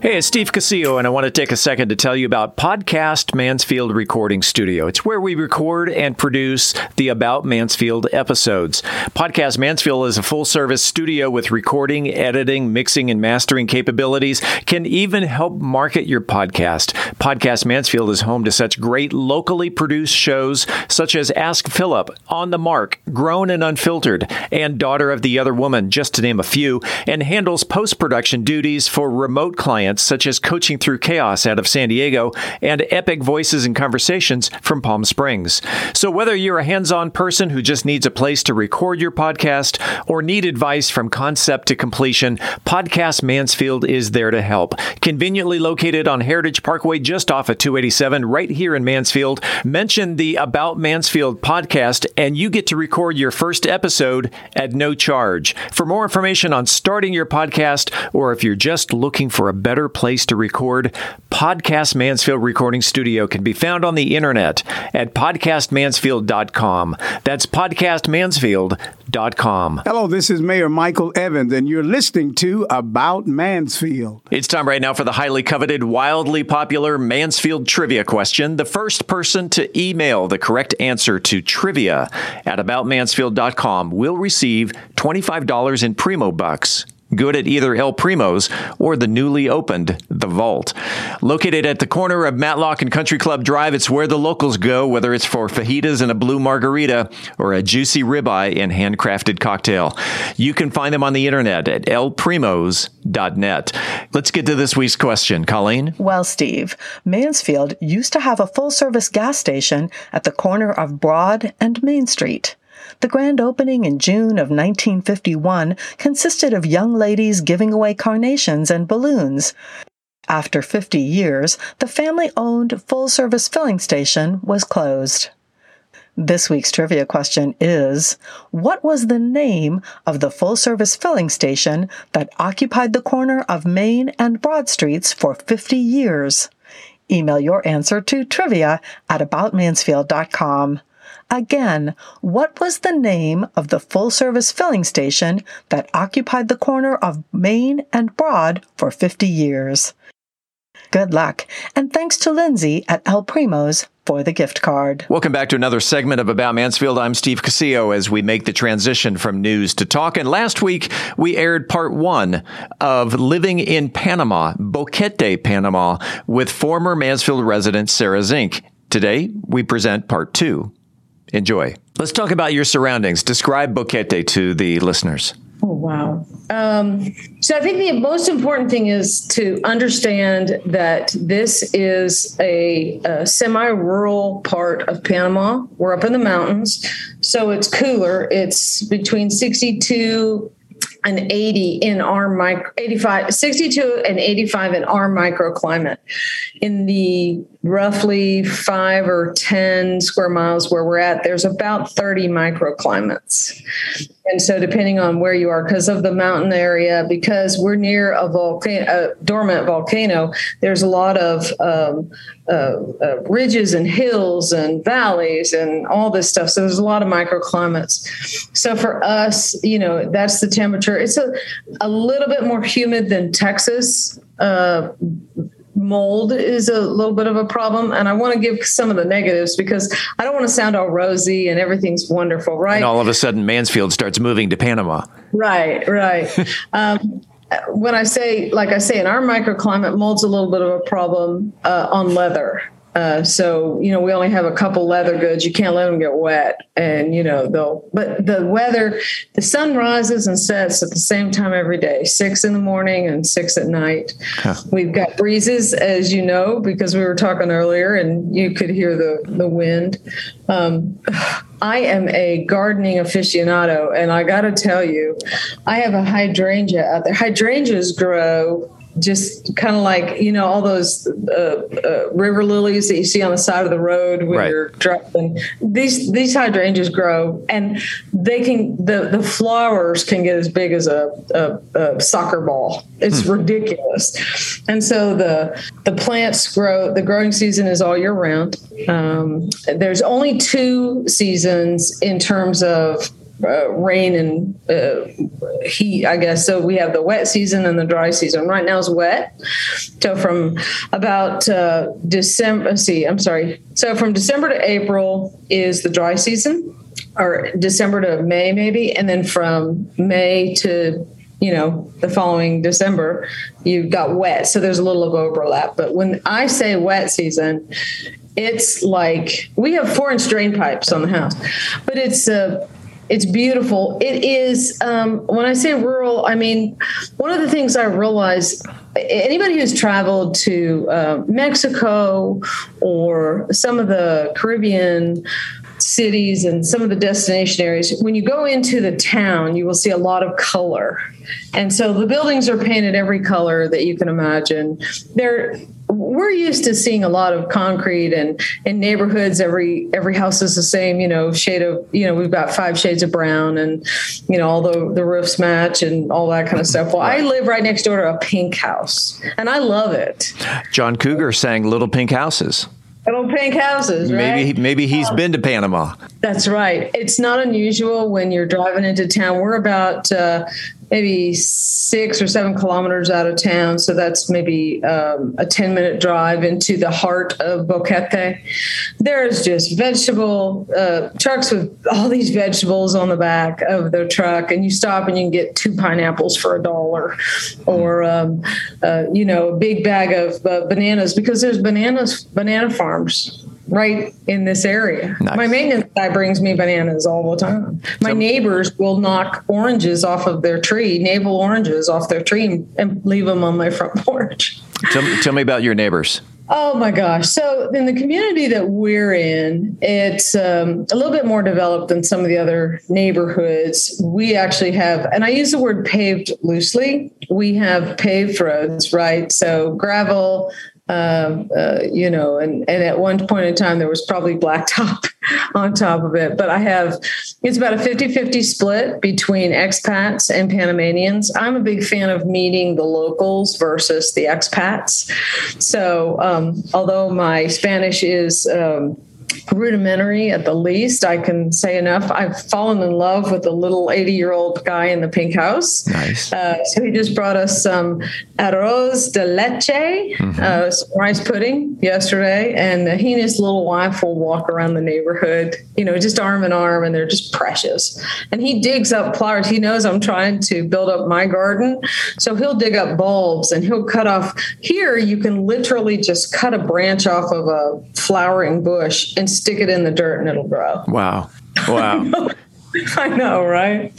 Hey, it's Steve Casillo, and I want to take a second to tell you about Podcast Mansfield Recording Studio. It's where we record and produce the About Mansfield episodes. Podcast Mansfield is a full service studio with recording, editing, mixing, and mastering capabilities, can even help market your podcast. Podcast Mansfield is home to such great locally produced shows such as Ask Philip, On the Mark, Grown and Unfiltered, and Daughter of the Other Woman, just to name a few, and handles post production duties for remote clients such as Coaching Through Chaos out of San Diego and Epic Voices and Conversations from Palm Springs. So, whether you're a hands on person who just needs a place to record your podcast or need advice from concept to completion, Podcast Mansfield is there to help. Conveniently located on Heritage Parkway just off of 287 right here in Mansfield, mention the About Mansfield podcast and you get to record your first episode at no charge. For more information on starting your podcast or if you're just looking for a better better place to record? Podcast Mansfield Recording Studio can be found on the internet at podcastmansfield.com. That's podcastmansfield.com. Hello, this is Mayor Michael Evans, and you're listening to About Mansfield. It's time right now for the highly coveted, wildly popular Mansfield trivia question. The first person to email the correct answer to trivia at aboutmansfield.com will receive $25 in Primo Bucks good at either El Primo's or the newly opened The Vault. Located at the corner of Matlock and Country Club Drive, it's where the locals go, whether it's for fajitas and a blue margarita or a juicy ribeye and handcrafted cocktail. You can find them on the internet at elprimos.net. Let's get to this week's question. Colleen? Well, Steve, Mansfield used to have a full service gas station at the corner of Broad and Main Street. The grand opening in June of 1951 consisted of young ladies giving away carnations and balloons. After 50 years, the family owned full service filling station was closed. This week's trivia question is What was the name of the full service filling station that occupied the corner of Main and Broad Streets for 50 years? Email your answer to trivia at aboutmansfield.com. Again, what was the name of the full service filling station that occupied the corner of Main and Broad for 50 years? Good luck, and thanks to Lindsay at El Primo's for the gift card. Welcome back to another segment of About Mansfield. I'm Steve Casillo as we make the transition from news to talk. And last week, we aired part one of Living in Panama, Boquete, Panama, with former Mansfield resident Sarah Zink. Today, we present part two. Enjoy. Let's talk about your surroundings. Describe Boquete to the listeners. Oh, wow. Um, so I think the most important thing is to understand that this is a, a semi rural part of Panama. We're up in the mountains, so it's cooler. It's between 62 and 80 in our micro 85 62 and 85 in our microclimate. In the roughly 5 or 10 square miles where we're at there's about 30 microclimates. And so depending on where you are because of the mountain area because we're near a volcano a dormant volcano there's a lot of um, uh, uh, ridges and hills and valleys and all this stuff. So there's a lot of microclimates. So for us you know that's the temperature. It's a, a little bit more humid than texas. Uh, mold is a little bit of a problem. And i want to give some of the negatives because i don't want to sound all rosy and everything's wonderful right? And all of a sudden mansfield starts moving to panama. Right right. Um, when i say like i say in our microclimate mold's a little bit of a problem uh, on leather uh, so you know we only have a couple leather goods. You can't let them get wet, and you know they'll. But the weather, the sun rises and sets at the same time every day, six in the morning and six at night. Huh. We've got breezes, as you know, because we were talking earlier, and you could hear the the wind. Um, I am a gardening aficionado, and I got to tell you, I have a hydrangea out there. Hydrangeas grow just kind of like you know all those uh, uh, river lilies that you see on the side of the road when right. you're driving. These these hydrangeas grow, and they can the the flowers can get as big as a, a, a soccer ball. It's hmm. ridiculous, and so the the plants grow. The growing season is all year round. Um, there's only two seasons in terms of uh, rain and uh, heat, I guess. So we have the wet season and the dry season. Right now is wet. So from about uh, December, see, I'm sorry. So from December to April is the dry season, or December to May, maybe. And then from May to you know the following december you got wet so there's a little of overlap but when i say wet season it's like we have four inch drain pipes on the house but it's a it's beautiful. It is, um, when I say rural, I mean, one of the things I realize anybody who's traveled to uh, Mexico or some of the Caribbean cities and some of the destination areas, when you go into the town, you will see a lot of color. And so the buildings are painted every color that you can imagine. They're we're used to seeing a lot of concrete and in neighborhoods every every house is the same you know shade of you know we've got five shades of brown and you know all the the roofs match and all that kind of stuff well i live right next door to a pink house and i love it John Cougar sang Little Pink Houses. Little pink houses right? Maybe maybe he's been to Panama. That's right. It's not unusual when you're driving into town. We're about uh, maybe six or seven kilometers out of town. So that's maybe um, a 10 minute drive into the heart of Boquete. There's just vegetable uh, trucks with all these vegetables on the back of their truck. And you stop and you can get two pineapples for a dollar or, um, uh, you know, a big bag of uh, bananas because there's bananas, banana farms right in this area. My maintenance guy brings me bananas all the time. My neighbors will knock oranges off of their tree, navel oranges off their tree, and- and leave them on my front porch. Tell, tell me about your neighbors. Oh my gosh. So, in the community that we're in, it's um, a little bit more developed than some of the other neighborhoods. We actually have, and I use the word paved loosely, we have paved roads, right? So, gravel. Um, uh, you know, and, and at one point in time, there was probably blacktop on top of it. But I have, it's about a 50 50 split between expats and Panamanians. I'm a big fan of meeting the locals versus the expats. So, um, although my Spanish is, um, rudimentary at the least. I can say enough. I've fallen in love with the little 80 year old guy in the pink house. Nice. Uh, so he just brought us some arroz de leche, uh, some rice pudding yesterday, and he and his little wife will walk around the neighborhood, you know, just arm in arm, and they're just precious. And he digs up flowers. He knows I'm trying to build up my garden, so he'll dig up bulbs and he'll cut off. Here, you can literally just cut a branch off of a flowering bush and stick it in the dirt, and it'll grow. Wow. Wow. I know, right?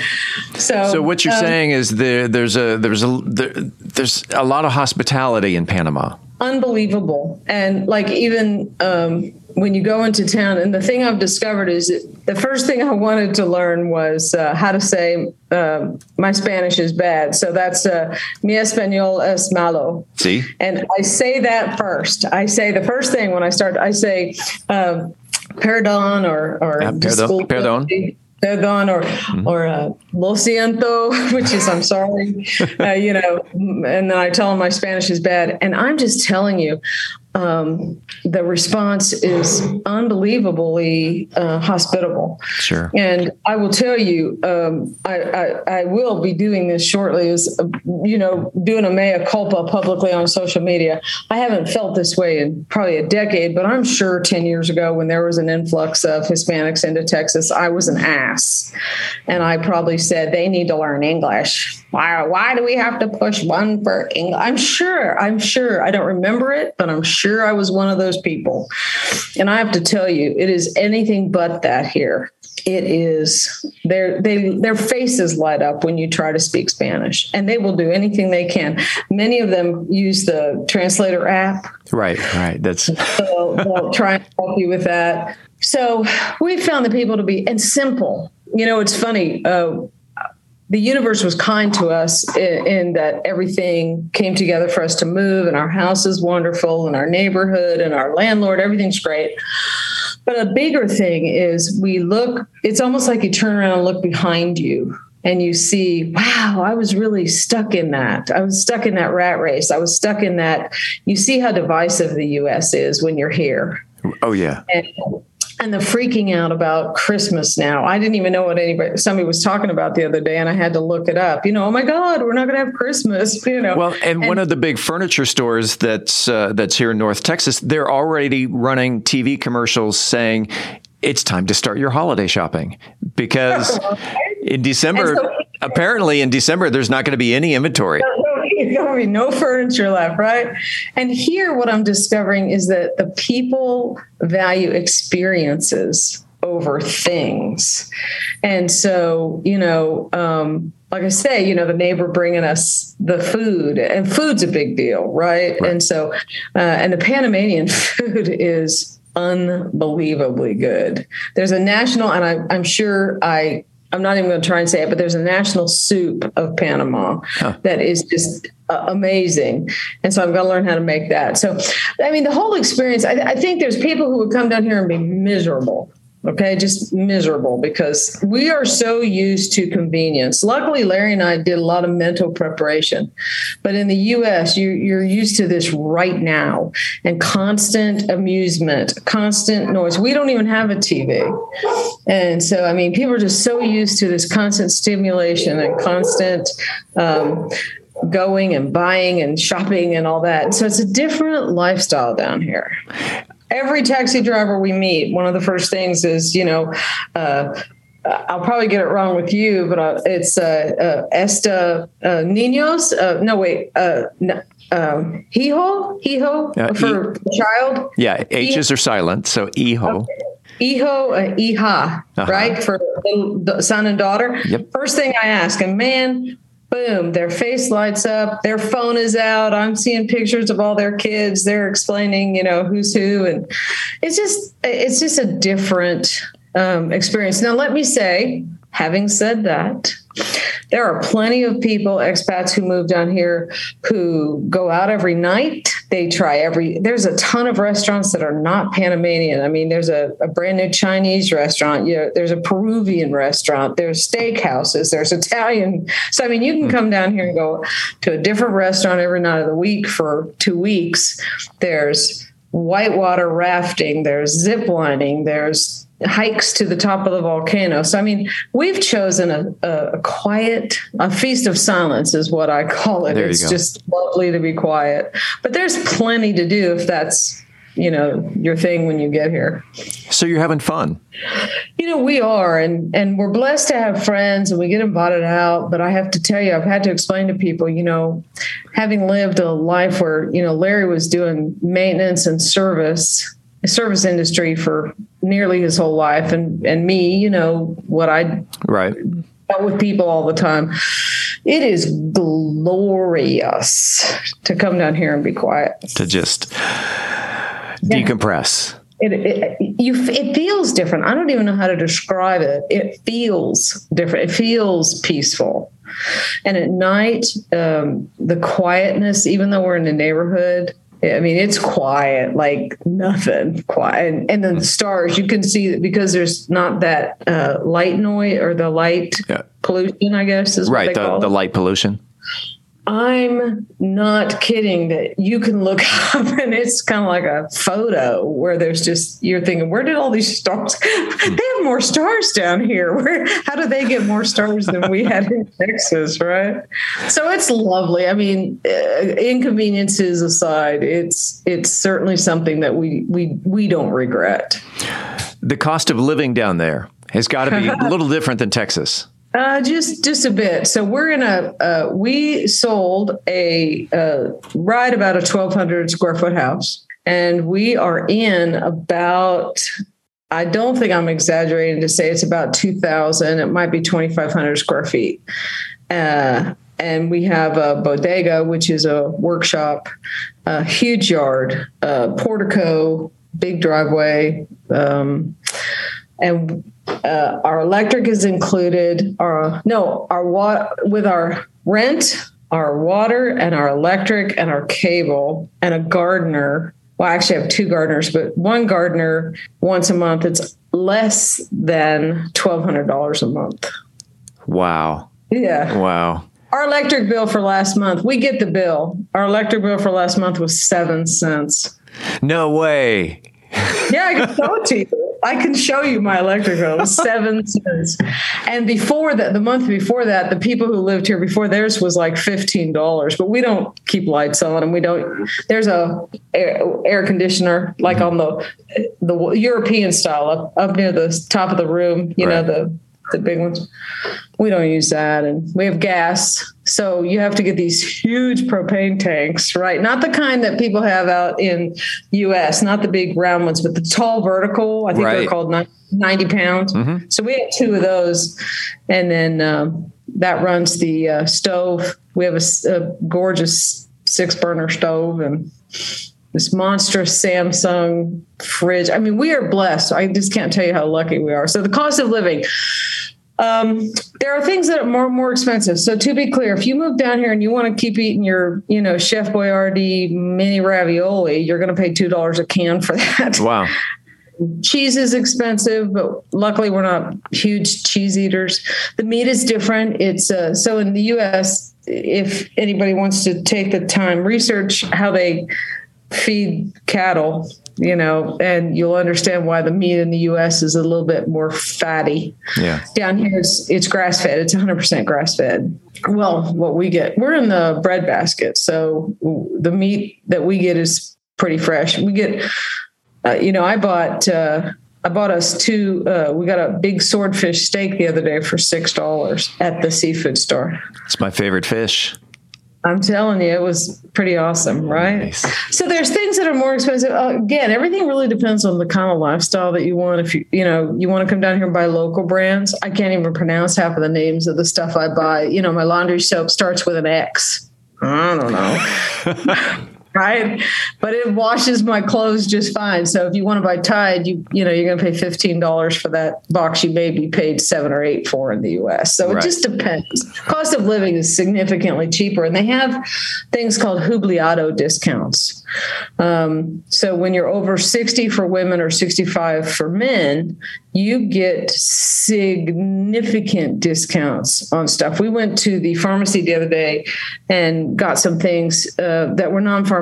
So, So what you're um, saying is there, there's a there's a there, there's a lot of hospitality in Panama. Unbelievable. And like even um, when you go into town and the thing i've discovered is the first thing i wanted to learn was uh, how to say um, my spanish is bad. So that's uh, mi español es malo. See? and i say that first. I say the first thing when i start i say um, perdon or or Uh, perdón, disculpe. Perdón or or uh, lo siento, which is I'm sorry, uh, you know, and then I tell them my Spanish is bad, and I'm just telling you, um, the response is unbelievably uh, hospitable. Sure. And I will tell you, um, I, I, I will be doing this shortly. Is uh, you know doing a mea culpa publicly on social media. I haven't felt this way in probably a decade, but I'm sure ten years ago when there was an influx of Hispanics into Texas, I was an ass, and I probably said they need to learn English. Why? Why do we have to push one for English? I'm sure. I'm sure. I don't remember it, but I'm sure I was one of those people. And I have to tell you, it is anything but that here. It is their they their faces light up when you try to speak Spanish, and they will do anything they can. Many of them use the translator app Right, right. That's so they'll try and help you with that. So we found the people to be and simple. You know, it's funny. Uh, the universe was kind to us in, in that everything came together for us to move, and our house is wonderful, and our neighborhood, and our landlord, everything's great. But a bigger thing is we look, it's almost like you turn around and look behind you and you see, wow, I was really stuck in that. I was stuck in that rat race. I was stuck in that. You see how divisive the US is when you're here. oh yeah. And, and the freaking out about Christmas now. I didn't even know what anybody somebody was talking about the other day, and I had to look it up. You know, oh my God, we're not going to have Christmas. You know, Well, and, one of the big furniture stores that's uh, that's here in North Texas, they're already running TV commercials saying it's time to start your holiday shopping because in December, so- apparently in December, there's not going to be any inventory. There's going to be no furniture left, right? And here, what I'm discovering is that the people value experiences over things. And so, you know, um, like I say, you know, the neighbor bringing us the food, and food's a big deal, right? And so, uh, and the Panamanian food is unbelievably good. There's a national, and I, I'm sure I I'm not even going to try and say it, but there's a national soup of Panama that is just uh, amazing. And so I've got to learn how to make that. So, I mean, the whole experience, I, I think there's people who would come down here and be miserable okay just miserable because we are so used to convenience. Luckily larry and i did a lot of mental preparation but in the us you, you're used to this right now and constant amusement constant noise. We don't even have a tv and so i mean people are just so used to this constant stimulation and constant um, going and buying and shopping and all that. So it's a different lifestyle down here every taxi driver we meet, one of the first things is, you know, uh, I'll probably get it wrong with you, but uh, it's uh, uh, Esta uh, Niños. Uh, no, wait. Uh, um, hijo, hijo for child. Yeah, H's Hi- are silent, so Eho. Hijo, uh, hija, Uh-huh. right? For the the son and daughter. Yep. First thing I ask, and man, boom, their face lights up, their phone is out. I'm seeing pictures of all their kids. They're explaining, you know, who's who. And it's just, it's just a different um, experience. Now, let me say, having said that, there are plenty of people, expats who move down here who go out every night. They try every, there's a ton of restaurants that are not Panamanian. I mean, there's a, a brand new Chinese restaurant, you know, there's a Peruvian restaurant, there's steakhouses, there's Italian. So, I mean, you can hmm. come down here and go to a different restaurant every night of the week for two weeks. There's whitewater rafting, there's zip lining, there's hikes to the top of the volcano. So, I mean, we've chosen a, a, quiet, a feast of silence is what I call it. It's go. just lovely to be quiet. But there's plenty to do if that's, you know, your thing when you get here. So you're having fun. You know, we are, and and we're blessed to have friends, and we get invited out. But I have to tell you, I've had to explain to people, you know, having lived a life where you know Larry was doing maintenance and service, service industry for nearly his whole life, and and me, you know, what I Right. with people all the time. It is glorious to come down here and be quiet. To just decompress. It, it you it feels different. I don't even know how to describe it. It feels different. It feels peaceful. And at night, um, the quietness, even though we're in the neighborhood, I mean, it's quiet, like nothing quiet. And, and then the stars, you can see because there's not that uh, light noise or the light pollution, I guess is what Right. The, the light pollution. I'm not kidding that you can look up and it's kind of like a photo where there's just you're thinking, where did all these stars? they have more stars down here. Where how do they get more stars than we had in Texas, right? So it's lovely. I mean, uh, inconveniences aside, it's it's certainly something that we we we don't regret. The cost of living down there has got to be a little different than Texas. Uh, just just a bit. So we're in a uh, we sold a uh, right about a twelve hundred square foot house, and we are in about. I don't think I'm exaggerating to say it's about two thousand. It might be twenty five hundred square feet. Uh, and we have a bodega, which is a workshop, a huge yard, uh, portico, big driveway, um, and uh, our electric is included. Our no, our water with our rent, our water, and our electric, and our cable, and a gardener. Well, I actually have two gardeners, but one gardener once a month. It's less than twelve hundred dollars a month. Wow. Yeah. Wow. Our electric bill for last month, we get the bill. Our electric bill for last month was seven cents. No way. Yeah, I can show it to you. I can show you my electric bill. Seven cents. And before that, the month before that, the people who lived here before theirs was like fifteen dollars. But we don't keep lights on, and we don't. There's a air, air conditioner like on the the European style up up near the top of the room. You know the the big ones. We don't use that, and we have gas. So you have to get these huge propane tanks, right? Not the kind that people have out in U.S., not the big round ones, but the tall vertical. I think Right. they're called 90 pounds. So we have two of those, and then um, that runs the uh, stove. We have a gorgeous six burner stove and this monstrous Samsung fridge. I mean, we are blessed. I just can't tell you how lucky we are. So the cost of living. Um, there are things that are more more expensive. So to be clear, if you move down here and you want to keep eating your, you know, Chef Boyardee mini ravioli, you're going to pay two dollars a can for that. Wow. cheese is expensive, but luckily we're not huge cheese eaters. The meat is different. It's uh, so in the U.S. If anybody wants to take the time, research how they feed cattle, you know, and you'll understand why the meat in the U.S. is a little bit more fatty. Yeah. Down here, it's, it's grass fed. It's 100% grass fed. Well, what we get, we're in the bread basket, so the meat that we get is pretty fresh. We get uh, you know, I bought uh, I bought us two. Uh, we got a big swordfish steak the other day for six dollars at the seafood store. It's my favorite fish. I'm telling you, it was pretty awesome, right? So there's things that are more expensive. Uh, again, everything really depends on the kind of lifestyle that you want. If you you know you want to come down here and buy local brands, I can't even pronounce half of the names of the stuff I buy. You know, my laundry soap starts with an X. I don't know. right? But it washes my clothes just fine. So if you want to buy Tide, you you know you're going to pay fifteen dollars for that box you maybe paid seven or eight for in the U.S. So Right. it just depends. Cost of living is significantly cheaper, and they have things called jubilado discounts. Um, so when you're over sixty for women or sixty-five for men, you get significant discounts on stuff. We went to the pharmacy the other day and got some things uh, that were non-pharmaceutical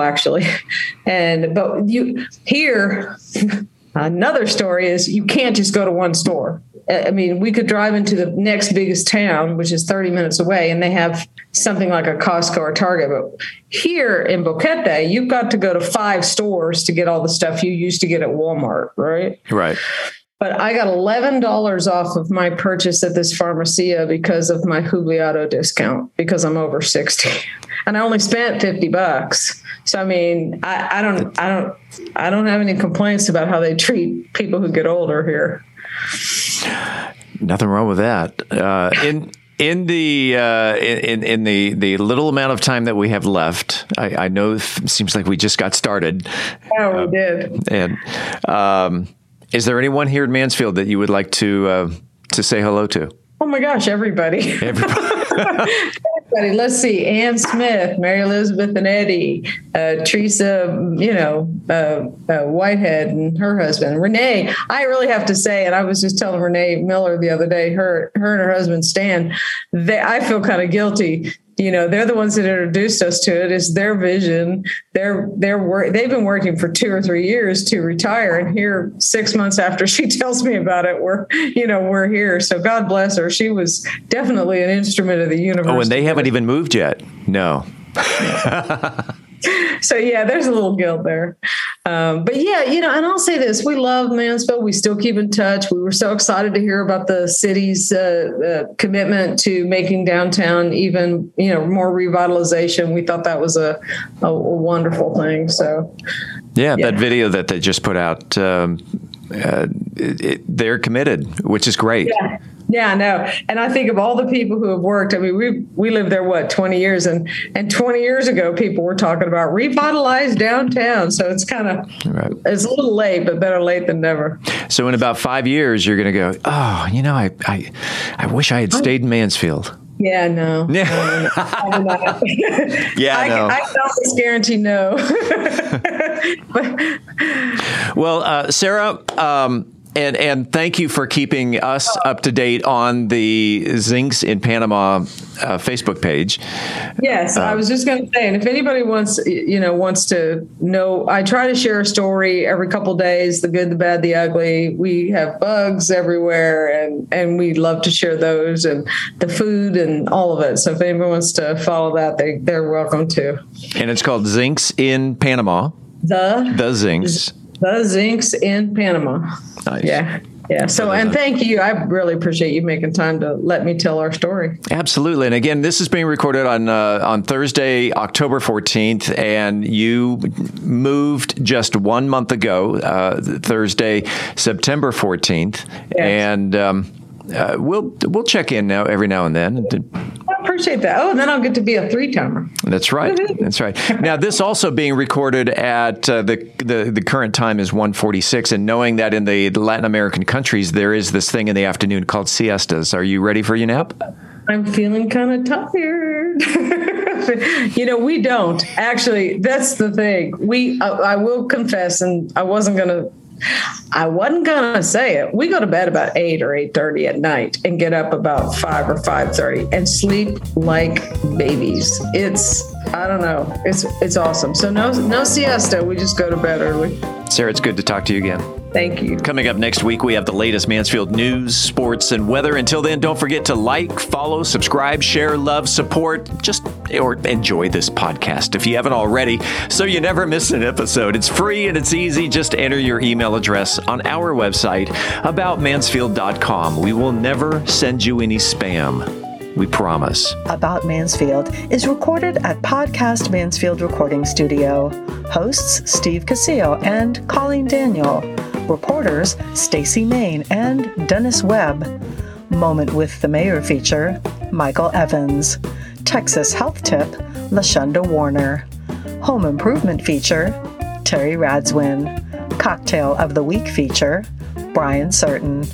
actually, and but you here. Another story is you can't just go to one store. I mean, we could drive into the next biggest town, which is 30 minutes away, and they have something like a Costco or Target. But here in Boquete, you've got to go to five stores to get all the stuff you used to get at Walmart, right? Right. But I got $11 off of my purchase at this pharmacia because of my Jubilado discount because I'm over 60. And I only spent 50 bucks. So I mean, I, I don't I don't I don't have any complaints about how they treat people who get older here. Nothing wrong with that. Uh, in in the uh, in in the the little amount of time that we have left, I, I know it seems like we just got started. Oh, we did. And um, is there anyone here in Mansfield that you would like to uh, to say hello to? Oh my gosh, everybody. Everybody. Let's see. Ann Smith, Mary Elizabeth and Eddie, uh, Teresa, you know, uh, uh, Whitehead and her husband. Renee, I really have to say, and I was just telling Renee Miller the other day, her her and her husband Stan, they, I feel kind of guilty. You know, they're the ones that introduced us to it. It's their vision. They're they're work. They've been working for two or three years to retire, and here six months after she tells me about it, we're you know we're here. So God bless her. She was definitely an instrument of the universe. Oh, and they haven't even moved yet. No. so yeah, there's a little guilt there. Um, but yeah, you know, and I'll say this: we love Mansfield. We still keep in touch. We were so excited to hear about the city's uh, uh, commitment to making downtown even, you know, more revitalization. We thought that was a, a, a wonderful thing. So Yeah, that video that they just put out, um, uh, it, it, they're committed, which is great. Yeah. Yeah, no. And I think of all the people who have worked. I mean, we we lived there what, 20 years and and 20 years ago people were talking about revitalize downtown. So it's kind of Right. it's a little late, but better late than never. So in about five years, you're going to go. Oh, you know, I, I, I wish I had stayed in Mansfield. Yeah, no. Yeah. No, no, not. Yeah, I know. I can almost guarantee no. Well, uh, Sarah, um, and and thank you for keeping us up to date on the Zinks in Panama uh, Facebook page. Yes, I was just going to say, and if anybody wants, you know, wants to know, I try to share a story every couple days: the good, the bad, the ugly. We have bugs everywhere, and and we love to share those and the food and all of it. So if anyone wants to follow that, they they're welcome to. And it's called Zinks in Panama. The The Zinks. The Zinks in Panama. Nice. Yeah. Yeah. So, and thank you. I really appreciate you making time to let me tell our story. Absolutely, and again, this is being recorded on uh, on Thursday, October fourteenth, and you moved just one month ago, uh, Thursday, September fourteenth, and um, uh, we'll we'll check in now every now and then. Appreciate that. Oh, and then I'll get to be a three timer. That's right. That's right. Now, this also being recorded at uh, the, the the current time is 1:46, and knowing that in the, Latin American countries there is this thing in the afternoon called siestas. Are you ready for your nap? I'm feeling kind of tired. you know, we don't actually. That's the thing. We, I, I will confess, and I wasn't gonna. I wasn't gonna say it. We go to bed about eight or eight thirty at night and get up about five or five thirty and sleep like babies. It's I don't know. It's it's awesome. So no no siesta. We just go to bed early. Sarah, it's good to talk to you again. Thank you. Coming up next week, we have the latest Mansfield news, sports, and weather. Until then, don't forget to like, follow, subscribe, share, love, support, just or enjoy this podcast if you haven't already, so you never miss an episode. It's free and it's easy. Just enter your email address on our website, aboutmansfield.com. We will never send you any spam. We promise. About Mansfield is recorded at Podcast Mansfield Recording Studio. Hosts Steve Casillo and Colleen Daniel. Reporters Stacy Main and Dennis Webb. Moment with the Mayor feature Michael Evans. Texas Health Tip Lashunda Warner. Home Improvement feature Terry Radzwin. Cocktail of the Week feature Brian Certain.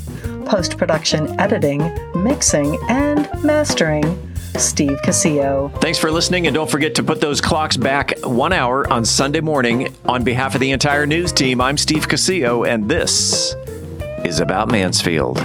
Post production editing, mixing, and mastering Steve Casillo. Thanks for listening, and don't forget to put those clocks back one hour on Sunday morning. On behalf of the entire news team, I'm Steve Casillo, and this is About Mansfield.